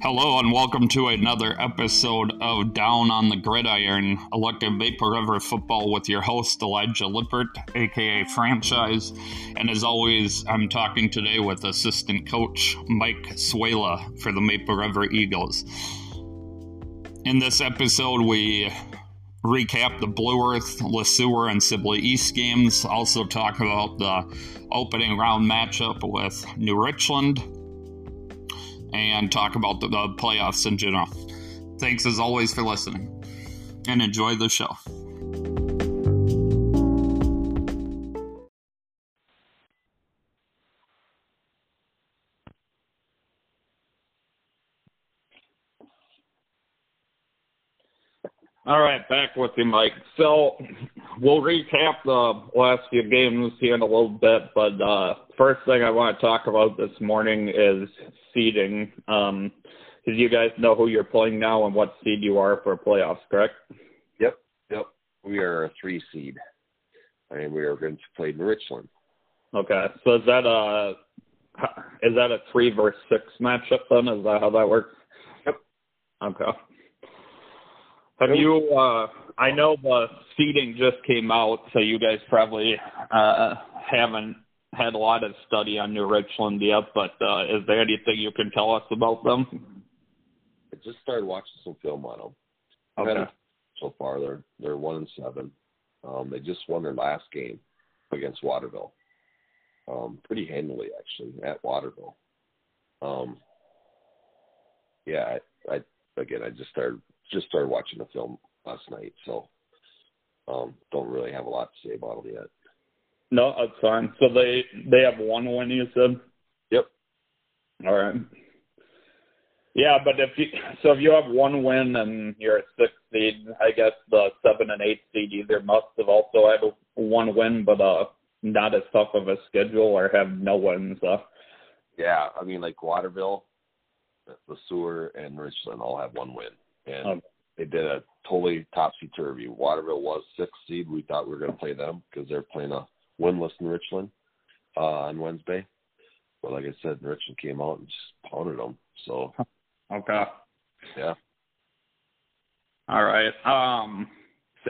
Hello and welcome to another episode of Down on the Gridiron, at Maple River football with your host Elijah Lippert, aka Franchise. And as always, I'm talking today with assistant coach Mike Suela for the Maple River Eagles. In this episode, we recap the Blue Earth, Le Sueur, and Sibley East games. Also talk about the opening round matchup with New Richland and talk about the, the playoffs in general. Thanks as always for listening and enjoy the show. All right, back with you, Mike. So we'll recap the last few games here in a little bit, but uh, first thing I want to talk about this morning is seeding. Um, because you guys know who you're playing now and what seed you are for playoffs, correct? Yep, yep. We are a three seed, and we are going to play in Richland. Okay, so is that a is that a three versus six matchup then? Is that how that works? Yep. Okay. Have you? Uh, I know the seating just came out, so you guys probably uh, haven't had a lot of study on New Richland yet. But uh, is there anything you can tell us about them? I just started watching some film on them. Okay. So far, they're they're one and seven. Um, they just won their last game against Waterville, um, pretty handily actually at Waterville. Um, yeah, I, I again I just started just started watching the film last night, so um, don't really have a lot to say about them yet. No, that's fine. So they they have one win, you said. Yep. All right. Yeah, but if you so if you have one win and you're a six seed, I guess the seven and eight seed either must have also had one win, but uh, not as tough of a schedule or have no wins. Uh. Yeah, I mean like Waterville, Le Sueur, and Richland all have one win and okay. they did a totally topsy turvy. Waterville was sixth seed. We thought we were going to play them because they're playing a winless in Richland uh, on Wednesday. But like I said, Richland came out and just pounded them. So okay, yeah. All right. Um,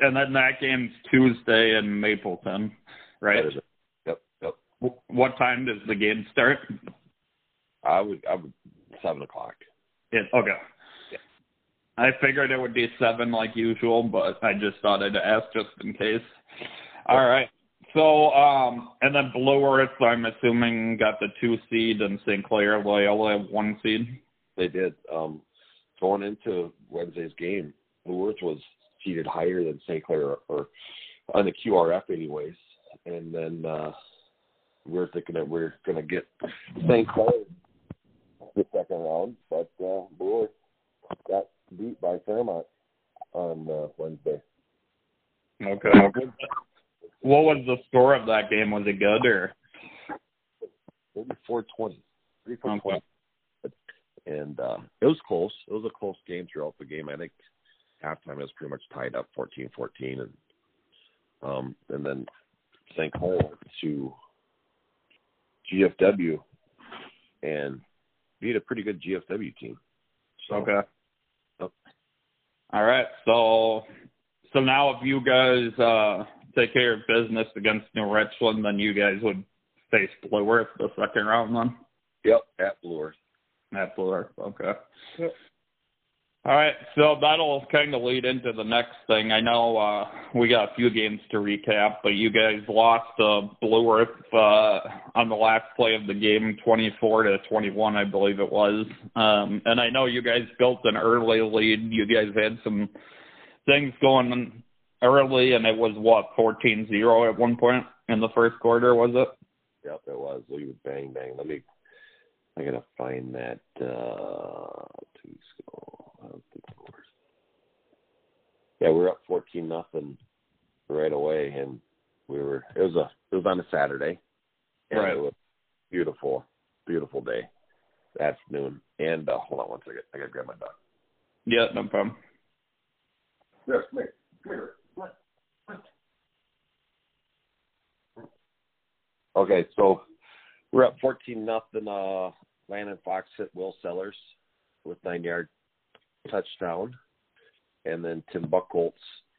and then that game's Tuesday in Mapleton, right? Yep. Yep. What time does the game start? I would. I would seven o'clock. It, okay. I figured it would be seven like usual, but I just thought I'd ask just in case. All right. So, um, and then Blue Earth, I'm assuming, got the two seed, and St. Clair Loyola have one seed. They did. Um, going into Wednesday's game, Blue Earth was seeded higher than St. Clair, or, or on the QRF, anyways. And then uh, we are thinking that we are going to get St. Clair the second round, but uh, Blue Earth got beat by Fairmont on uh, Wednesday. Okay. What was the score of that game? Was it good or? Twenty. Thirty-four twenty. And uh, it was close. It was a close game throughout the game. I think halftime it was pretty much tied up 14-14, and um, and then St. Clair to GFW and beat a pretty good GFW team. So, okay. All right. So so now if you guys uh take care of business against New Richland, then you guys would face Blue Earth the second round then? Yep, at Blue Earth. At Blue Earth, okay. Yep. All right, so that'll kind of lead into the next thing. I know uh, we got a few games to recap, but you guys lost uh, Blue Earth uh, on the last play of the game, 24 to 21, I believe it was. Um, and I know you guys built an early lead. You guys had some things going early, and it was what 14-0 at one point in the first quarter, was it? Yep, it was. We bang bang. Let me. I gotta find that. Uh, two I don't think it was. Yeah, we were up fourteen nothing right away, and we were. It was a. It was on a Saturday. And right. It was beautiful, beautiful day. Afternoon. And uh, hold on one second. I gotta grab my dog. Yeah, no problem. Yes, come here. Come here. Okay, so we're up fourteen nothing. Uh, Landon Fox hit Will Sellers with nine yard touchdown, and then Tim Buckholz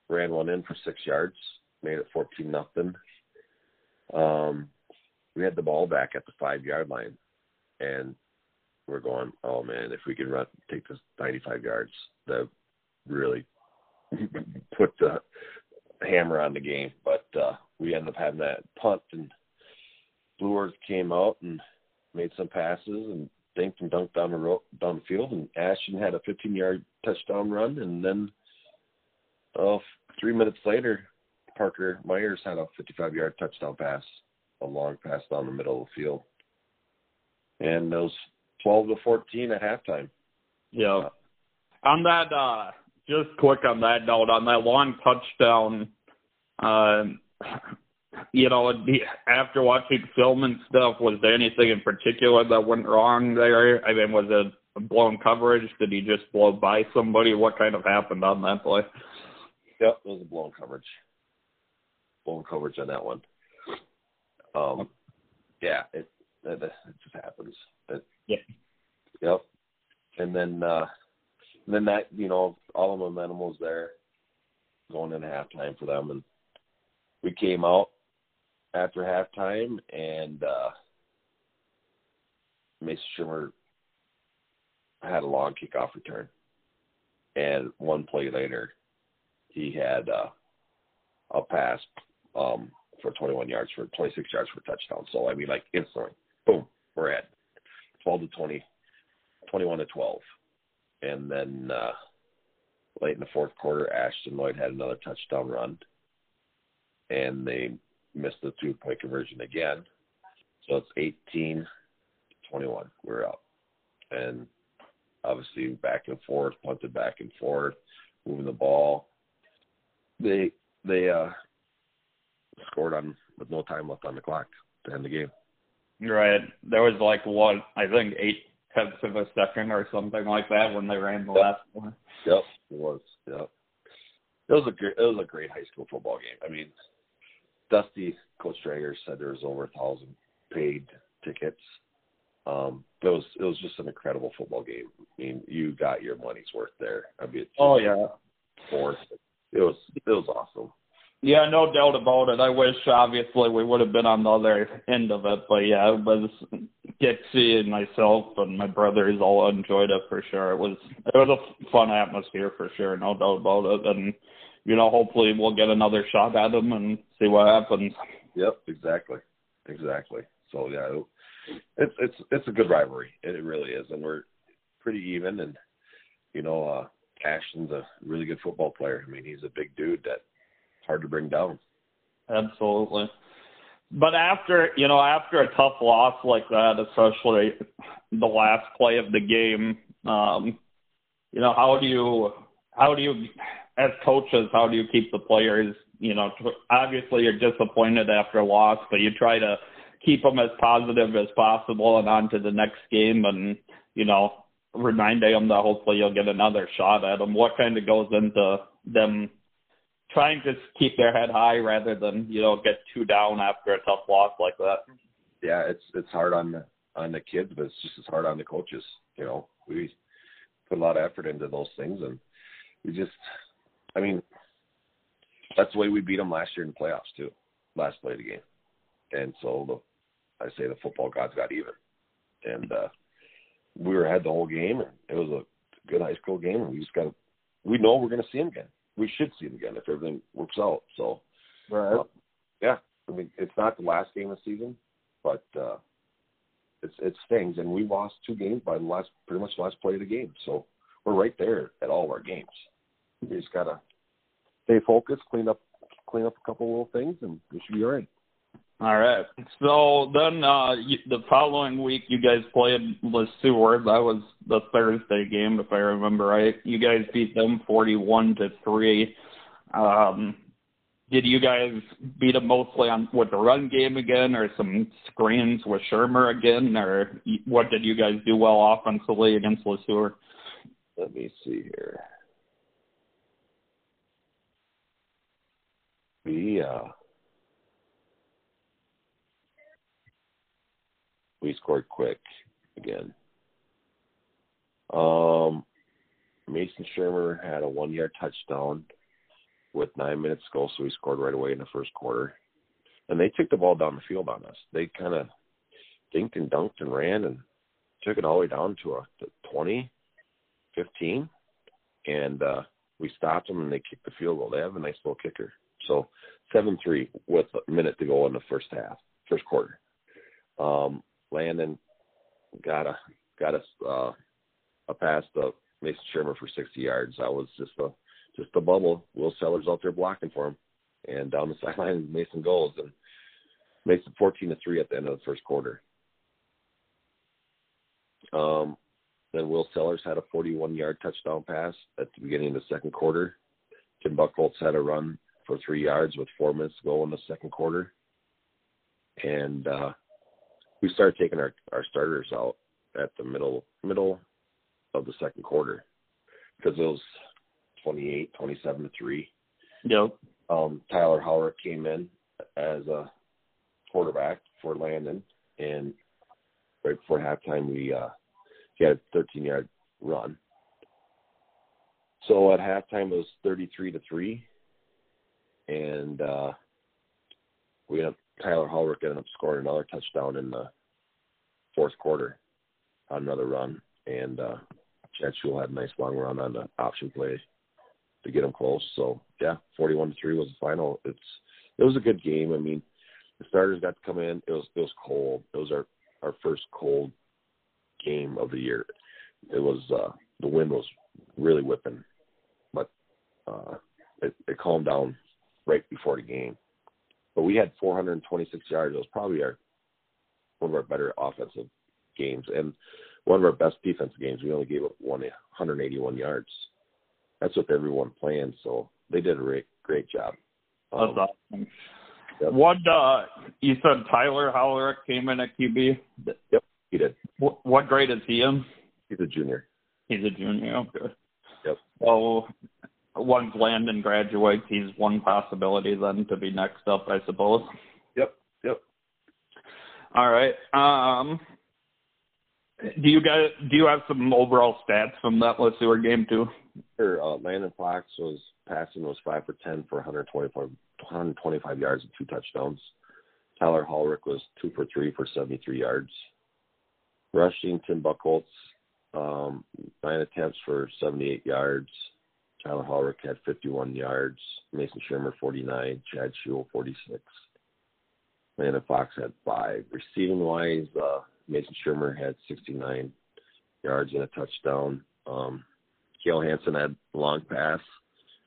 ran one in for six yards, made it fourteen nothing. Um, we had the ball back at the five yard line, and we're going, oh man, if we can run, take this 95 yards, that really put the hammer on the game. But uh, we ended up having that punt, and Blue Earth came out and made some passes and dinked and dunked down the road, down the field, and Ashton had a 15 yard touchdown run, and then oh, three minutes later, Parker Myers had a 55 yard touchdown pass, a long pass down the middle of the field. And those 12 to 14 at halftime. Yeah. On that, uh, just quick on that note, on that long touchdown, uh, you know, after watching film and stuff, was there anything in particular that went wrong there? I mean, was it blown coverage? Did he just blow by somebody? What kind of happened on that play? Yep, it was a blown coverage. Blown coverage on that one. Um, yeah, it it, it just happens. It, yeah. Yep. And then uh and then that, you know, all of the momentum was there going into halftime for them and we came out after halftime and uh Mason Shermer had a long kickoff return. And one play later he had uh a pass um for 21 yards for 26 yards for a touchdown. So I mean, like instantly, boom, we're at 12 to 20, 21 to 12, and then uh, late in the fourth quarter, Ashton Lloyd had another touchdown run, and they missed the two point conversion again. So it's 18 to 21. We're up, and obviously back and forth, punted back and forth, moving the ball. They they uh scored on with no time left on the clock to end the game. Right. There was like what I think eight tenths of a second or something like that when they ran the yep. last one. Yep, it was. Yep. It was a great, it was a great high school football game. I mean, Dusty Coach Drager said there was over a thousand paid tickets. Um, it was it was just an incredible football game. I mean, you got your money's worth there. I mean, oh yeah. It was it was awesome. Yeah, no doubt about it. I wish obviously we would have been on the other end of it, but yeah, it was Dixie and myself and my brothers all enjoyed it for sure. It was it was a fun atmosphere for sure, no doubt about it. And you know, hopefully we'll get another shot at them and see what happens. Yep, exactly, exactly. So yeah, it's it's it's a good rivalry. It really is, and we're pretty even. And you know, uh Ashton's a really good football player. I mean, he's a big dude that hard to bring down. Absolutely. But after you know, after a tough loss like that, especially the last play of the game, um, you know, how do you how do you as coaches, how do you keep the players, you know, obviously you're disappointed after a loss, but you try to keep them as positive as possible and on to the next game and, you know, reminding them that hopefully you'll get another shot at them. What kind of goes into them trying to keep their head high rather than you know get too down after a tough loss like that. Yeah, it's it's hard on the on the kids, but it's just as hard on the coaches. You know, we put a lot of effort into those things, and we just, I mean, that's the way we beat them last year in the playoffs too. Last play of the game, and so the I say the football gods got even, and uh we were ahead the whole game, and it was a good high school game, and we just got to, we know we're going to see them again we should see him again if everything works out. So, right. Uh, yeah, I mean, it's not the last game of the season, but uh, it's it stings, and we lost two games by the last pretty much the last play of the game. So we're right there at all of our games. We just gotta stay focused, clean up clean up a couple little things, and you should be all right. All right. So then uh, you, the following week, you guys played Le Sueur. That was the Thursday game, if I remember right. You guys beat them forty-one to three. Um, did you guys beat them mostly on with the run game again, or some screens with Shermer again, or what did you guys do well offensively against Le Sueur? Let me see here. We uh, we scored quick again. Um, Mason Shermer had a one yard touchdown with nine minutes to go, so we scored right away in the first quarter. And they took the ball down the field on us. They kind of dinked and dunked and ran and took it all the way down to a to 20, 15, and uh, we stopped them and they kicked the field goal. They have a nice little kicker. So seven three with a minute to go in the first half, first quarter. Um, Landon got a got us uh, a pass to Mason Shermer for 60 yards. That was just a just a bubble. Will Sellers out there blocking for him, and down the sideline, Mason goes and makes it 14 to three at the end of the first quarter. Um, then Will Sellers had a 41 yard touchdown pass at the beginning of the second quarter. Tim Buckholz had a run for three yards with four minutes to go in the second quarter. And uh, we started taking our, our starters out at the middle middle of the second quarter because it was 28, 27 to 3. Yep. Um, Tyler Hallrick came in as a quarterback for Landon, and right before halftime, we uh, he had a 13 yard run. So at halftime, it was 33 to 3, and uh, we had Tyler Hallrick ended up scoring another touchdown in the fourth quarter on another run, and uh, Chad Shule had a nice long run on the option play to get him close. So yeah, 41 to three was the final. It's it was a good game. I mean, the starters got to come in. It was it was cold. It was our our first cold game of the year. It was uh the wind was really whipping, but uh it, it calmed down right before the game. But we had 426 yards. It was probably our one of our better offensive games and one of our best defensive games. We only gave up one 181 yards. That's with everyone playing, so they did a great great job. Um, That's awesome. Yep. What uh, you said Tyler Hallrick came in at QB? Yep, he did. What, what grade is he in? He's a junior. He's a junior. Okay. Yep. Well, once Landon graduates, he's one possibility then to be next up, I suppose. Yep. Yep. All right. Um, do you guys do you have some overall stats from that Le Sueur game too? Sure. Uh, Landon Fox was passing was five for ten for 125, 125 yards and two touchdowns. Tyler Hallrick was two for three for 73 yards. Rushing Tim Buckholz, um, nine attempts for 78 yards. Tyler Hallrick had 51 yards. Mason Shermer 49. Chad Shule 46. Landon Fox had five. Receiving wise, uh, Mason Shermer had 69 yards and a touchdown. Um, Kale Hansen had long pass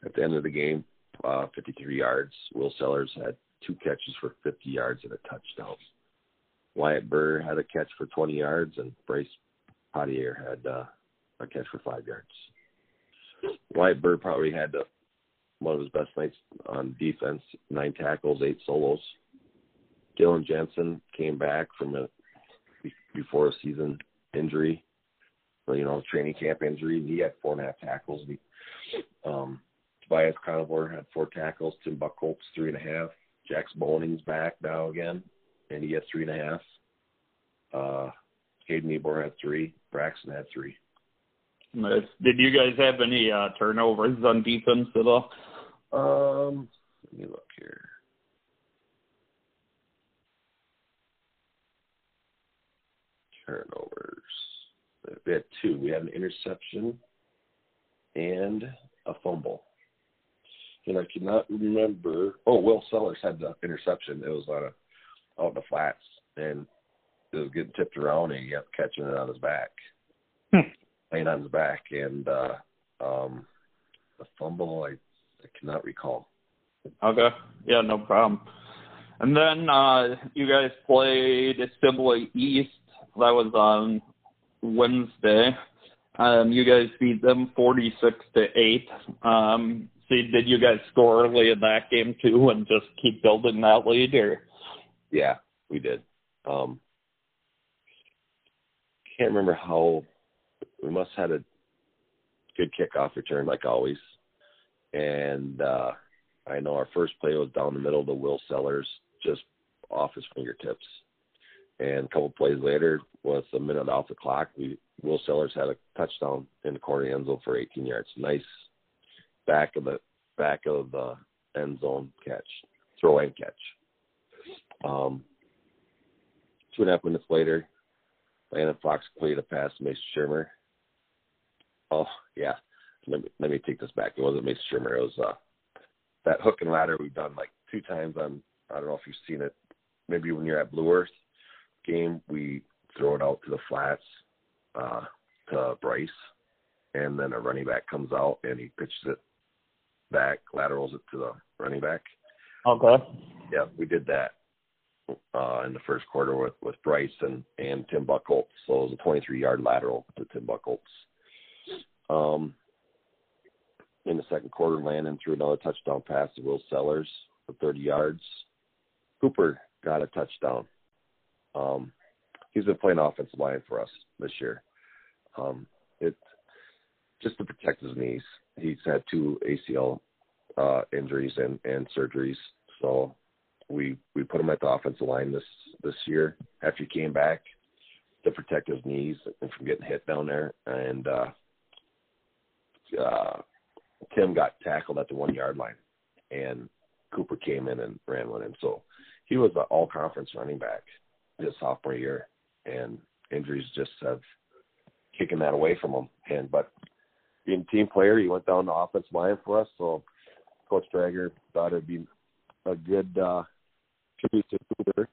at the end of the game, uh, 53 yards. Will Sellers had two catches for 50 yards and a touchdown. Wyatt Burr had a catch for 20 yards, and Bryce Potier had uh, a catch for five yards. Burr probably had the, one of his best nights on defense, nine tackles, eight solos. Dylan Jensen came back from a before a season injury, you know, training camp injury. He had four and a half tackles. He, um, Tobias Conover had four tackles. Tim Buckholz three and a half. Jax Boning's back now again, and he had three and a half. Uh, Caden Nebor had three. Braxton had three. Nice. Did you guys have any uh, turnovers on defense at all? Um, let me look here. turnovers. We had two. We had an interception and a fumble. And I cannot remember. Oh, Will Sellers had the interception. It was on a out in the flats, and it was getting tipped around, and he kept catching it on his back, hmm. Laying on his back, and uh, um, the fumble. I, I cannot recall. Okay. Yeah, no problem. And then uh, you guys played Sibley East that was on Wednesday. Um, you guys beat them 46 to 8. Um, see, did you guys score early in that game too and just keep building that lead or? Yeah, we did. Um, can't remember how we must have had a good kickoff return like always. And uh, I know our first play was down the middle to Will Sellers, just off his fingertips And a couple plays later, was a minute off the clock, we Will Sellers had a touchdown in the corner end zone for 18 yards. Nice back of the back of the end zone catch, throw and catch. Um, two and a half minutes later, Landon Fox completed a pass to Mason Shermer. Oh yeah, let me let me take this back. It wasn't Mason Shermer. It was uh, that hook and ladder we've done like two times on. I don't know if you've seen it. Maybe when you're at Blue Earth game, we throw it out to the flats uh, to Bryce, and then a running back comes out and he pitches it back, laterals it to the running back. Okay. Yeah, we did that uh, in the first quarter with with Bryce and and Tim Buckholtz. So it was a 23 yard lateral to Tim Buckholtz. Um, in the second quarter, Landon threw another touchdown pass to Will Sellers for 30 yards. Cooper got a touchdown. Um, he's been playing offensive line for us this year. Um, it just to protect his knees. He's had two ACL uh, injuries and, and surgeries, so we we put him at the offensive line this this year after he came back to protect his knees and from getting hit down there. And uh, uh, Tim got tackled at the one yard line, and Cooper came in and ran with him. So he was an all conference running back his sophomore year, and injuries just have taken that away from him. And but being a team player, he went down the offensive line for us. So Coach Drager thought it'd be a good uh, tribute to Cooper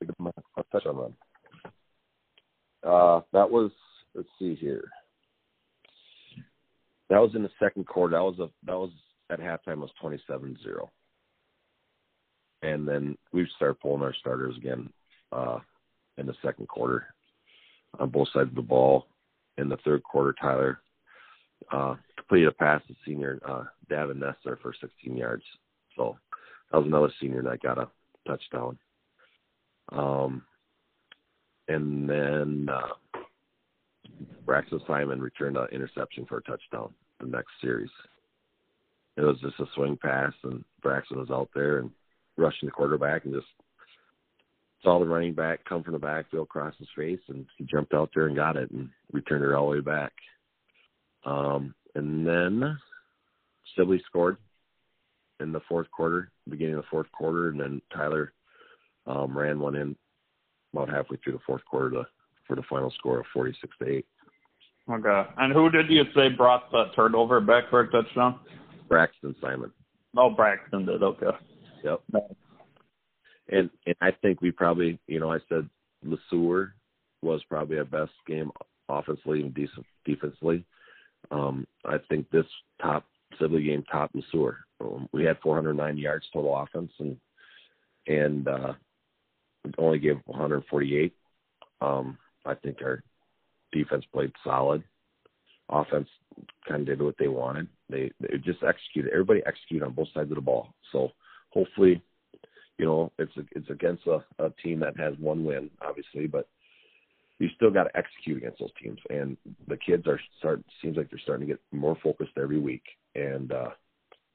to give him a, a touchdown run. Uh, that was let's see here. That was in the second quarter. That was a that was at halftime was twenty seven zero. And then we started pulling our starters again uh, in the second quarter on both sides of the ball. In the third quarter, Tyler uh, completed a pass to senior uh, Davin Nessler for 16 yards. So that was another senior that got a touchdown. Um, and then uh, Braxton Simon returned an interception for a touchdown the next series. It was just a swing pass, and Braxton was out there and rushing the quarterback and just saw the running back come from the backfield across his face, and he jumped out there and got it and returned it all the way back. Um, and then Sibley scored in the fourth quarter, beginning of the fourth quarter, and then Tyler um, ran one in about halfway through the fourth quarter to, for the final score of 46 to 8. Okay. And who did you say brought the turnover back for a touchdown? Braxton Simon. Oh, Braxton did. Okay. Yep. And and I think we probably, you know, I said Le Sueur was probably our best game offensively and decent defensively. Um, I think this top Sibley game top Le Sueur. Um, we had 409 yards total offense and and uh, only gave 148. Um, I think our defense played solid. Offense kind of did what they wanted. They they just executed. Everybody executed on both sides of the ball. So hopefully, you know, it's a, it's against a, a team that has one win, obviously, but you still got to execute against those teams. And the kids are start seems like they're starting to get more focused every week. And uh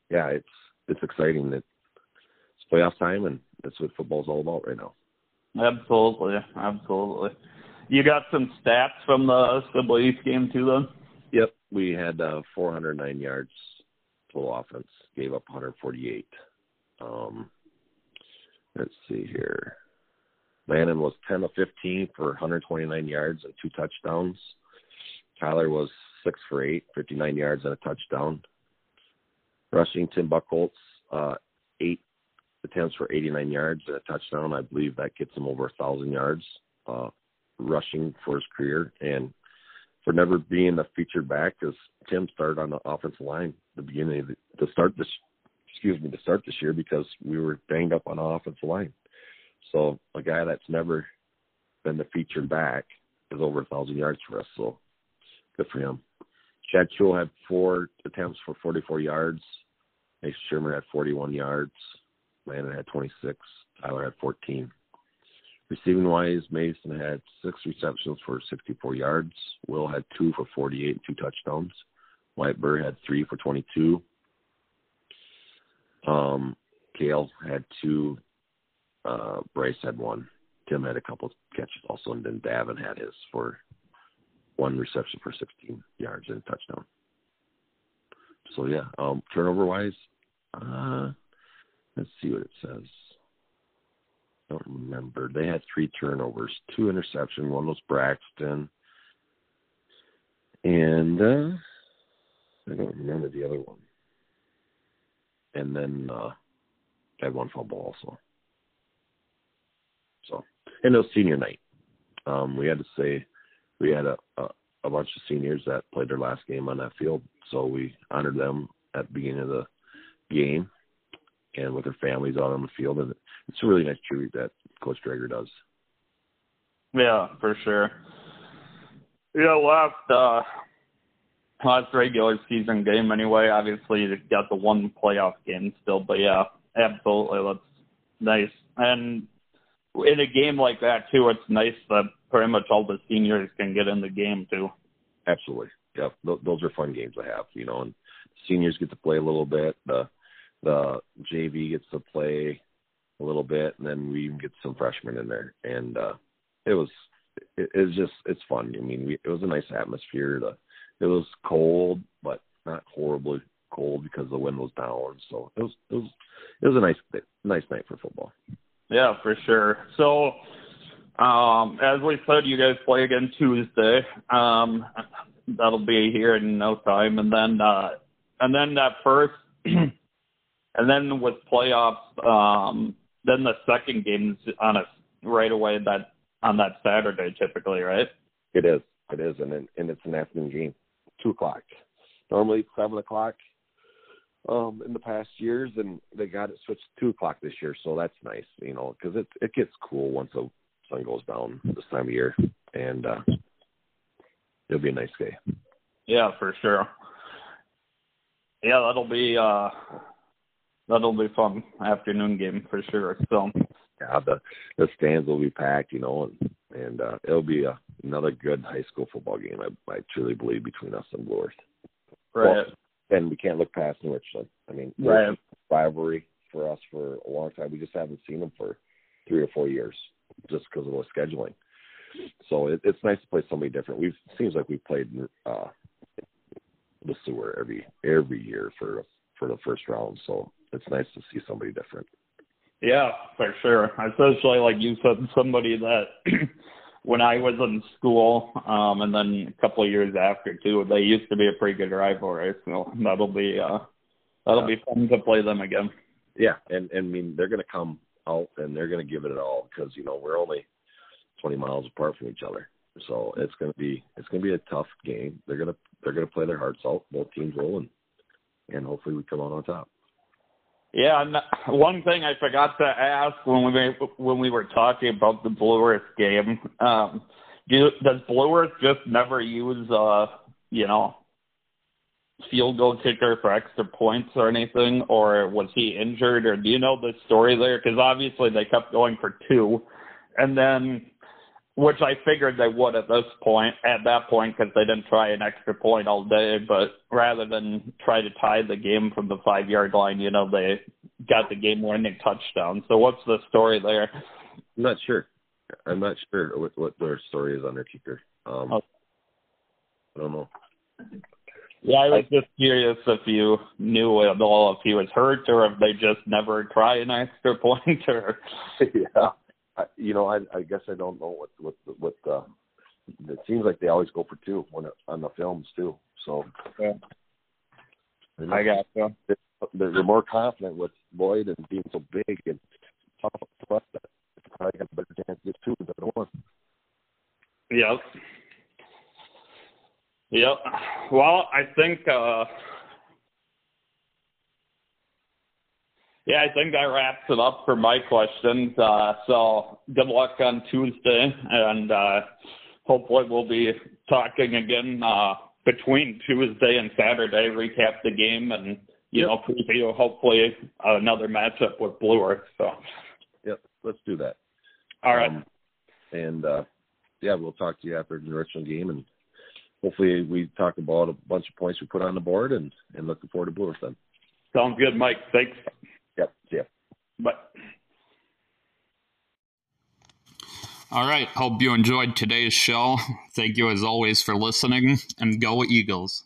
yeah, it's it's exciting that it's playoff time, and that's what football's all about right now. Absolutely, absolutely. You got some stats from the Sibley East game too, then. Yep, we had uh, 409 yards total offense, gave up 148. Um, let's see here. Landon was 10 of 15 for 129 yards and two touchdowns. Tyler was 6 for 8, 59 yards and a touchdown. Rushing, Tim Buckholtz, uh, 8 attempts for 89 yards and a touchdown. I believe that gets him over a 1,000 yards uh, rushing for his career. And for never being the featured back, because Tim started on the offensive line the beginning of the, start this, excuse me, to start this year because we were banged up on the offensive line. So a guy that's never been the featured back is over a thousand yards for us. So good for him. Chad Shule had four attempts for 44 yards. Mason Shermer had 41 yards. Landon had 26. Tyler had 14. Receiving wise, Mason had six receptions for 64 yards. Will had two for 48 and two touchdowns. Wyatt Burr had three for 22. Um, Kale had two uh, Bryce had one. Tim had a couple catches also, and then Davin had his for one reception for 16 yards and a touchdown. So yeah, um, turnover wise, uh, let's see what it says. Don't remember. They had three turnovers, two interception. One was Braxton, and uh, I don't remember the other one. And then uh, had one fumble also. So, and it was senior night. Um, we had to say we had a, a a bunch of seniors that played their last game on that field, so we honored them at the beginning of the game and with their families out on the field, and it's a really nice tribute that Coach Drager does. Yeah, for sure. Yeah, last uh, last regular season game anyway. Obviously, you got the one playoff game still, but yeah, absolutely, that's nice. And in a game like that too, it's nice that pretty much all the seniors can get in the game too. Absolutely, yeah. Th- those are fun games to have, you know. And seniors get to play a little bit. The the JV gets to play a little bit, and then we even get some freshmen in there. And uh, it was it, just it's fun. I mean, we, it was a nice atmosphere. It was cold, but not horribly cold because the wind was down. So it was it was it was a nice nice night for football. Yeah, for sure. So, um, as we said, you guys play again Tuesday. Um, that'll be here in no time, and then uh, and then that first, and then with playoffs, um, then the second game's on a right away that on that Saturday typically, right? It is. It is, and and it's an afternoon game, two o'clock. Normally seven o'clock um, in the past years, and they got it switched to two o'clock this year, so that's nice, you know, because it it gets cool once the sun goes down this time of year, and uh, it'll be a nice day. Yeah, for sure. Yeah, that'll be uh, that'll be fun afternoon game for sure. So yeah, the the stands will be packed, you know, and and uh, it'll be a, another good high school football game. I I truly believe between us and Blue Earth. Right. Well, and we can't look past New Richland. I mean, right. rivalry for us for a long time. We just haven't seen them for three or four years just because of the scheduling. So it, it's nice to play somebody different. We've seems like we've played uh, Le Sueur every every year for for the first round. So it's nice to see somebody different. Yeah, for sure. Especially like you said, somebody that when I was in school, um, and then a couple of years after too, they used to be a pretty good rivalry. So that'll be uh, that'll be fun to play them again. Yeah, and, and I mean they're going to come out and they're going to give it all because you know we're only 20 miles apart from each other, so it's going to be it's going to be a tough game. They're going to they're going to play their hearts out. Both teams will, and and hopefully we come out on top. Yeah, and one thing I forgot to ask when we when we were talking about the Blue Earth game, um, do, does Blue Earth just never use uh, you know, field goal kicker for extra points or anything, or was he injured, or do you know the story there? Because obviously they kept going for two, and then which I figured they would at this point, at that point, because they didn't try an extra point all day. But rather than try to tie the game from the five yard line, you know, they got the game winning touchdown. So what's the story there? I'm not sure. I'm not sure what, what their story is on their kicker. Um, oh. I don't know. Yeah, I was just curious if you knew at all if he was hurt or if they just never try an extra point or. yeah. I, you know, I, I guess I don't know what what what. Uh, it seems like they always go for two when it, on the films too. So yeah. I got you. They're, they're more confident with Lloyd and being so big and tough for us. Probably got a better chance to get two than one. Yep. Yep. Well, I think uh Yeah, I think that wraps it up for my questions. Uh, so good luck on Tuesday, and uh, hopefully we'll be talking again uh, between Tuesday and Saturday, recap the game, and you yep. know preview hopefully another matchup with Blue Earth. So, yep, let's do that. All right, um, and uh, yeah, we'll talk to you after the Richmond game, and hopefully we talk about a bunch of points we put on the board, and and looking forward to Blue Earth then. Sounds good, Mike. Thanks. Yep. See ya. Bye. All right. Hope you enjoyed today's show. Thank you as always for listening and go Eagles.